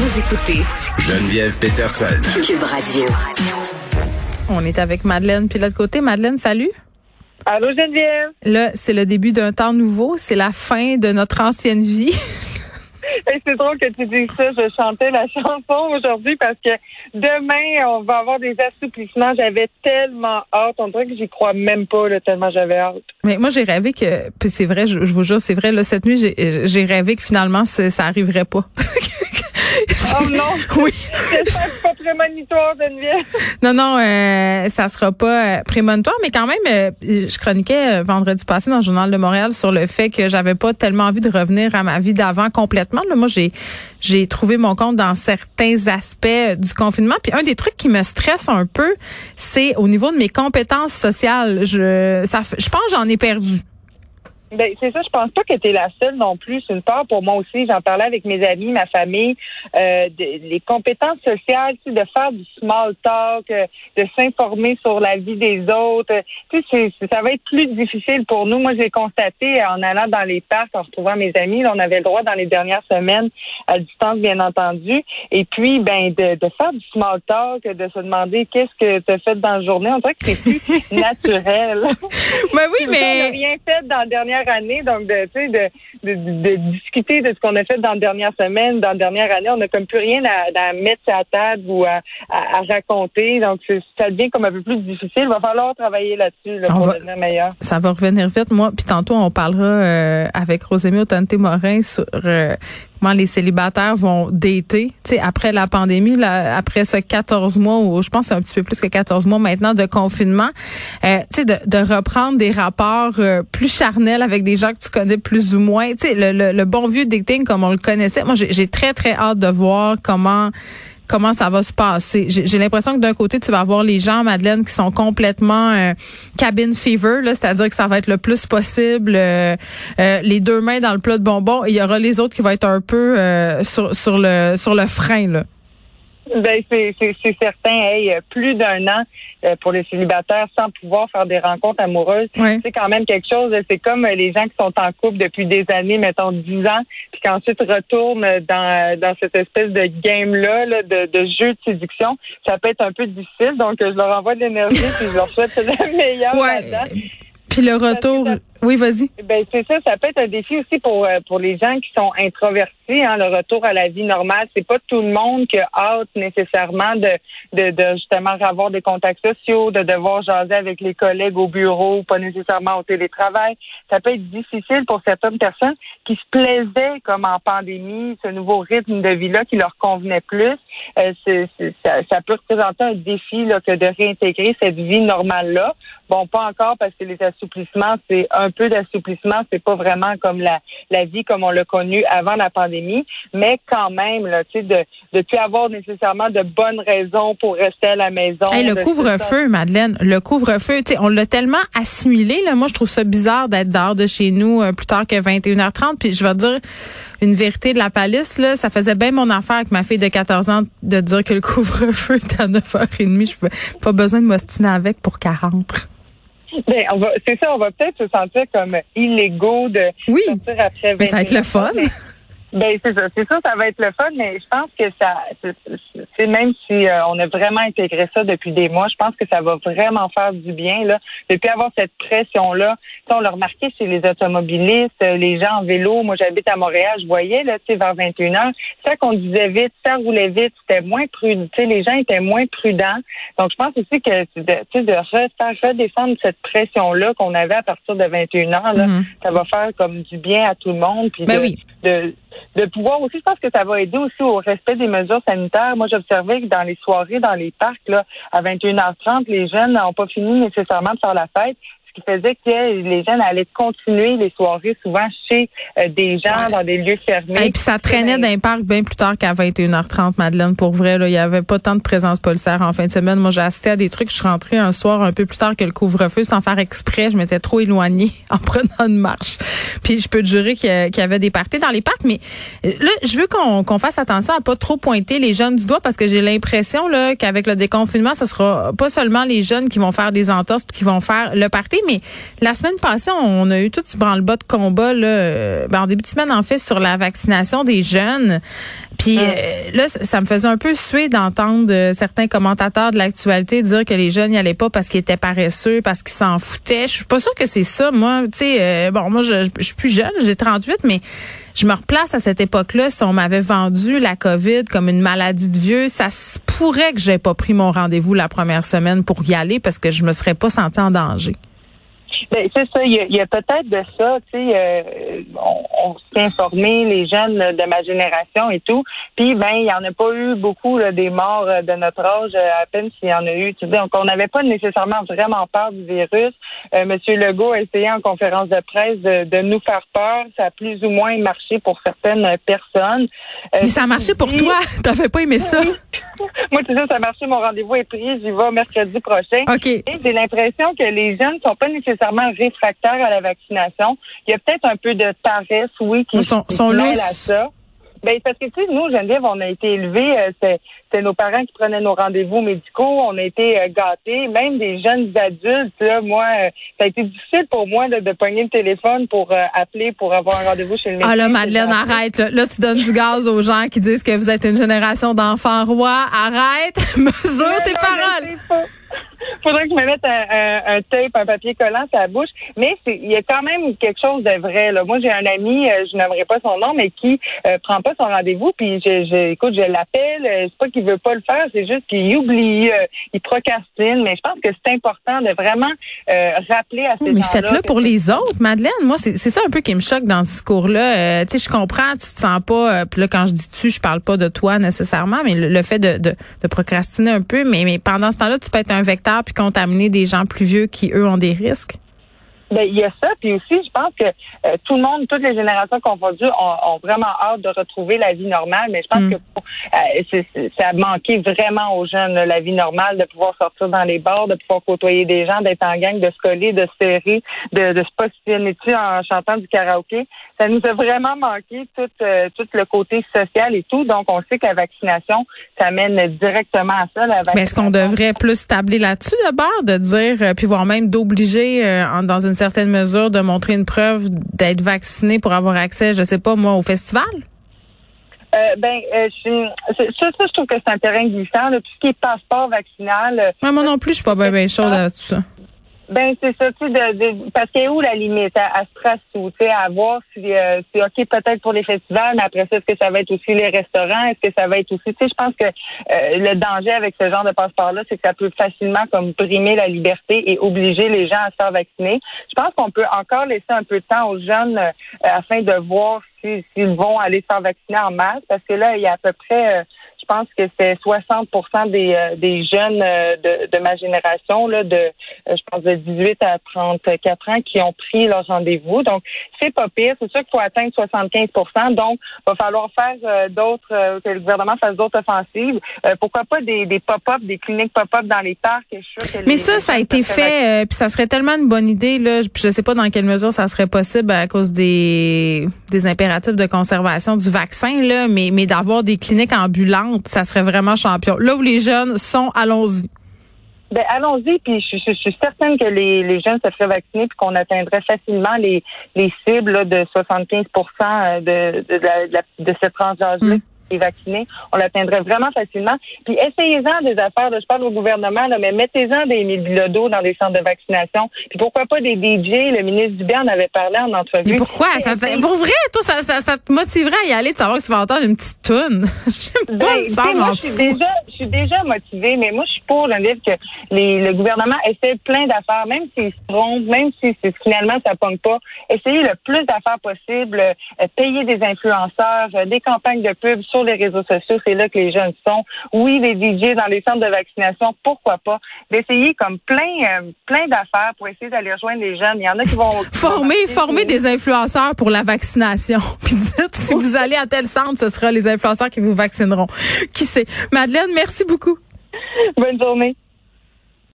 Vous écoutez Geneviève Peterson. Cube Radio. On est avec Madeleine. Puis de l'autre côté, Madeleine, salut. Allô Geneviève. Là, c'est le début d'un temps nouveau. C'est la fin de notre ancienne vie. Hey, c'est drôle que tu dises ça. Je chantais la chanson aujourd'hui parce que demain, on va avoir des assouplissements. J'avais tellement hâte. On dirait que j'y crois même pas, là, tellement j'avais hâte. Mais moi, j'ai rêvé que, puis c'est vrai, je, je vous jure, c'est vrai, là, cette nuit, j'ai rêvé que finalement, ça arriverait pas. Oh non! oui. J'espère que c'est pas prémonitoire, Geneviève. Non, non, euh, ça sera pas euh, prémonitoire, mais quand même, euh, je chroniquais euh, vendredi passé dans le Journal de Montréal sur le fait que j'avais pas tellement envie de revenir à ma vie d'avant complètement. Là, moi, j'ai j'ai trouvé mon compte dans certains aspects euh, du confinement. Puis un des trucs qui me stresse un peu, c'est au niveau de mes compétences sociales. Je, ça, je pense que j'en ai perdu. Ben, c'est ça, je pense pas que tu es la seule non plus. C'est une part pour moi aussi. J'en parlais avec mes amis, ma famille, euh, de- les compétences sociales, tu sais, de faire du small talk, euh, de s'informer sur la vie des autres. Tu sais, ça va être plus difficile pour nous. Moi, j'ai constaté en allant dans les parcs, en retrouvant mes amis, là, on avait le droit dans les dernières semaines, à distance, bien entendu. Et puis, ben, de, de faire du small talk, de se demander qu'est-ce que tu as fait dans la journée. On dirait que c'est plus naturel. Ben oui, On n'a mais rien fait dans la dernière année, donc de, tu sais, de, de, de discuter de ce qu'on a fait dans la dernière semaine, dans la dernière année, on n'a comme plus rien à, à mettre sur la table ou à, à, à raconter, donc ça devient comme un peu plus difficile. Il va falloir travailler là-dessus là, pour va- devenir meilleur. ça va revenir vite. Moi, puis tantôt, on parlera euh, avec Rosémie Autante-Morin sur euh, comment les célibataires vont dater? Tu sais, après la pandémie, là, après ce 14 mois, ou je pense c'est un petit peu plus que 14 mois maintenant de confinement, euh, tu sais, de, de reprendre des rapports euh, plus charnels avec des gens que tu connais plus ou moins. Tu sais, le, le, le bon vieux dating comme on le connaissait. Moi, j'ai très, très hâte de voir comment comment ça va se passer. J'ai l'impression que d'un côté, tu vas avoir les gens, Madeleine, qui sont complètement euh, cabin fever, c'est-à-dire que ça va être le plus possible, euh, euh, les deux mains dans le plat de bonbons, et il y aura les autres qui vont être un peu euh, sur, sur le sur le frein. Là. Ben, c'est certain. Hey, euh, plus d'un an euh, pour les célibataires sans pouvoir faire des rencontres amoureuses, Ouais. c'est quand même quelque chose. C'est comme euh, les gens qui sont en couple depuis des années, mettons 10 ans, puis qui ensuite retournent dans, dans cette espèce de game-là, là, de, de jeu de séduction. Ça peut être un peu difficile, donc euh, je leur envoie de l'énergie puis je leur souhaite le meilleur Ouais. Puis le retour, oui, vas-y. Ben c'est ça, ça peut être un défi aussi pour euh, pour les gens qui sont introvertis. Hein, le retour à la vie normale, c'est pas tout le monde qui a hâte nécessairement de, de de justement avoir des contacts sociaux, de devoir jaser avec les collègues au bureau, pas nécessairement au télétravail. Ça peut être difficile pour certaines personnes qui se plaisaient comme en pandémie, ce nouveau rythme de vie là qui leur convenait plus. Euh, c'est- c'est- ça, ça peut représenter un défi là, que de réintégrer cette vie normale là. Bon, pas encore parce que les assouplissements, c'est un peu d'assouplissement, c'est pas vraiment comme la, la vie comme on l'a connue avant la pandémie, mais quand même, là, tu sais, de de plus avoir nécessairement de bonnes raisons pour rester à la maison. Hey, le couvre-feu, Madeleine, le couvre-feu, tu sais, on l'a tellement assimilé. Là, moi, je trouve ça bizarre d'être dehors de chez nous euh, plus tard que 21h30. Puis je vais te dire une vérité de la palisse, là, ça faisait bien mon affaire avec ma fille de 14 ans de dire que le couvre-feu était à 9h30. Je pas besoin de m'ostiner avec pour 40. Ben, on va, c'est ça, on va peut-être se sentir comme illégaux de Oui, sortir après mais ça va être le fun. Ben c'est ça, c'est ça, ça va être le fun, mais je pense que ça, c'est- même si euh, on a vraiment intégré ça depuis des mois, je pense que ça va vraiment faire du bien là, depuis avoir cette pression là. On l'a remarqué chez les automobilistes, euh, les gens en vélo. Moi, j'habite à Montréal, je voyais là, tu sais, vers 21 h ça conduisait vite, ça roulait vite, c'était moins prudent. Tu sais, les gens étaient moins prudents. Donc, je pense aussi que tu sais, de re- faire redescendre cette pression là qu'on avait à partir de 21 h là, Mhm. ça va faire comme du bien à tout le monde. Puis Ben de- oui. de, de pouvoir aussi, je pense que ça va aider aussi au respect des mesures sanitaires. Moi, j'observais que dans les soirées, dans les parcs, là, à 21h30, les jeunes n'ont pas fini nécessairement de faire la fête. Qui faisait que les jeunes allaient continuer les soirées souvent chez euh, des gens Ouais. dans des lieux fermés. Et puis ça traînait dans les parcs bien plus tard qu'à 21h30, Madeleine. Pour vrai, là, il y avait pas tant de présence policière en fin de semaine. Moi, j'ai assisté à des trucs. Je suis rentrée un soir un peu plus tard que le couvre-feu sans faire exprès. Je m'étais trop éloignée en prenant une marche. Puis je peux te jurer qu'il y avait des parties dans les parcs. Mais euh, là, je veux qu'on fasse attention à pas trop pointer les jeunes du doigt parce que j'ai l'impression là qu'avec le déconfinement, ce sera pas seulement les jeunes qui vont faire des entorses qui vont faire le party, mais la semaine passée, on a eu tout ce branle-bas de combat, là, euh, ben, en début de semaine, en fait, sur la vaccination des jeunes. Puis euh, là, ça me faisait un peu suer d'entendre euh, certains commentateurs de l'actualité dire que les jeunes n'y allaient pas parce qu'ils étaient paresseux, parce qu'ils s'en foutaient. Je suis pas sûre que c'est ça. Moi, tu sais, bon, moi, je, je, suis plus jeune, j'ai 38, mais je me replace à cette époque-là. Si on m'avait vendu la COVID comme une maladie de vieux, ça se pourrait que j'ai pas pris mon rendez-vous la première semaine pour y aller parce que je me serais pas sentie en danger. Ben, c'est ça, il y a, peut-être de ça, tu sais, euh, on, s'est informé, les jeunes de ma génération et tout, puis ben, il y en a pas eu beaucoup des morts euh, de notre âge, euh, à peine s'il y en a eu, tu sais, donc on n'avait pas nécessairement vraiment peur du virus. Monsieur Legault a essayé en conférence de presse de, nous faire peur, ça a plus ou moins marché pour certaines personnes. Mais ça a marché pour toi, t'avais pas aimé ça? Moi, tu sais, ça a marché, mon rendez-vous est pris, j'y vais mercredi prochain. Ok. Et j'ai l'impression que les jeunes sont pas nécessairement réfractaires à la vaccination. Il y a peut-être un peu de paresse, oui, qui, sont, sont à ça. Ben, parce que, tu sais, nous, Geneviève, on a été élevés, euh, c'est nos parents qui prenaient nos rendez-vous médicaux, on a été euh, gâtés, même des jeunes adultes, là, moi, euh, ça a été difficile pour moi de, de pogner le téléphone pour appeler pour avoir un rendez-vous chez le médecin. Ah là, Madeleine, arrête, là. tu donnes du gaz aux gens qui disent que vous êtes une génération d'enfants rois. Arrête, mesure tes paroles faudrait que je me mette un, un, tape, un papier collant sur la bouche. Mais il y a quand même quelque chose de vrai. Là. Moi, j'ai un ami, euh, je n'aimerais pas son nom, mais qui euh, prend pas son rendez-vous. Puis, je, je, écoute, je l'appelle. Euh, c'est pas qu'il veut pas le faire, c'est juste qu'il oublie, il procrastine. Mais je pense que c'est important de vraiment rappeler à ces gens-là. Mais faites-le pour les autres, Madeleine. Moi, c'est ça un peu qui me choque dans ce discours-là. tu sais, je comprends, tu te sens pas. puis là, quand je dis tu, je parle pas de toi nécessairement, mais le, fait de, de, de, procrastiner un peu. Mais, mais pendant ce temps-là, tu peux être un vecteur puis contaminer des gens plus vieux qui, eux, ont des risques? Ben, il y a ça, puis aussi, je pense que euh, tout le monde, toutes les générations confondues, ont, ont vraiment hâte de retrouver la vie normale, mais je pense mm. que euh, ça a manqué vraiment aux jeunes, la vie normale, de pouvoir sortir dans les bars, de pouvoir côtoyer des gens, d'être en gang, de se coller, de se serrer, de, de se positionner dessus en chantant du karaoké. Ça nous a vraiment manqué tout, euh, tout le côté social et tout, donc on sait que la vaccination, ça mène directement à ça. La mais est-ce qu'on devrait plus tabler là-dessus d'abord, de dire, puis voire même d'obliger dans une certaine mesure de montrer une preuve d'être vacciné pour avoir accès, je sais pas moi, au festival? Euh, ben, euh, ça, ça, je trouve que c'est un terrain glissant. Tout ce qui est passeport vaccinal. Euh, moi non plus, je suis pas bien, bien chaude à tout ça. Ben c'est ça, tu sais, de, parce qu'il y a où la limite? À, à se tu sais, à voir si euh, c'est ok peut-être pour les festivals, mais après ça, est-ce que ça va être aussi les restaurants, est-ce que ça va être aussi, tu sais, je pense que euh, le danger avec ce genre de passeport-là, c'est que ça peut facilement comme brimer la liberté et obliger les gens à se faire vacciner. Je pense qu'on peut encore laisser un peu de temps aux jeunes euh, afin de voir s'ils vont aller se faire vacciner en masse, parce que là, il y a à peu près je pense que c'est 60 des, euh, des jeunes euh, de, de, ma génération, là, de euh, je pense de 18 à 34 ans, qui ont pris leur rendez-vous. Donc, c'est pas pire. C'est sûr qu'il faut atteindre 75% Donc, il va falloir faire d'autres, que le gouvernement fasse d'autres offensives. pourquoi pas des, des pop-up, des cliniques pop-up dans les parcs? Mais ça, ça a été fait, puis ça serait tellement une bonne idée. Là, je sais pas dans quelle mesure ça serait possible à cause des, des impératifs de conservation du vaccin, là, mais, mais d'avoir des cliniques ambulantes ça serait vraiment champion. Là où les jeunes sont, allons-y. Ben, allons-y, puis je, suis certaine que les, les jeunes se feraient vacciner puis qu'on atteindrait facilement les, les cibles de 75 de, de, de, de, cette tranche d'âge-là. Mm est vacciné, on l'atteindrait vraiment facilement. Puis essayez-en des affaires, je parle au gouvernement, là, mais mettez-en des d'eau dans les centres de vaccination. Puis pourquoi pas des DJ? Le ministre Dubé en avait parlé en entrevue. Mais pourquoi? Ça pour vrai, toi, ça, ça, ça, te motiverait à y aller de savoir que tu vas entendre une petite toune. ben, moi, je suis déjà, je suis déjà motivée, mais moi, je suis pour le dire que les, le gouvernement essaie plein d'affaires, même s'ils se trompent, même si finalement ça pogne pas, essayez le plus d'affaires possible, euh, payer des influenceurs, euh, des campagnes de pub sur les réseaux sociaux, c'est là que les jeunes sont. Oui, les DJ dans les centres de vaccination, pourquoi pas? D'essayer comme plein, euh, plein d'affaires pour essayer d'aller rejoindre les jeunes. Il y en a qui vont... former, former des influenceurs pour la vaccination. Puis dites, si vous allez à tel centre, ce sera les influenceurs qui vous vaccineront. Qui sait? Madeleine, merci beaucoup. Bonne journée.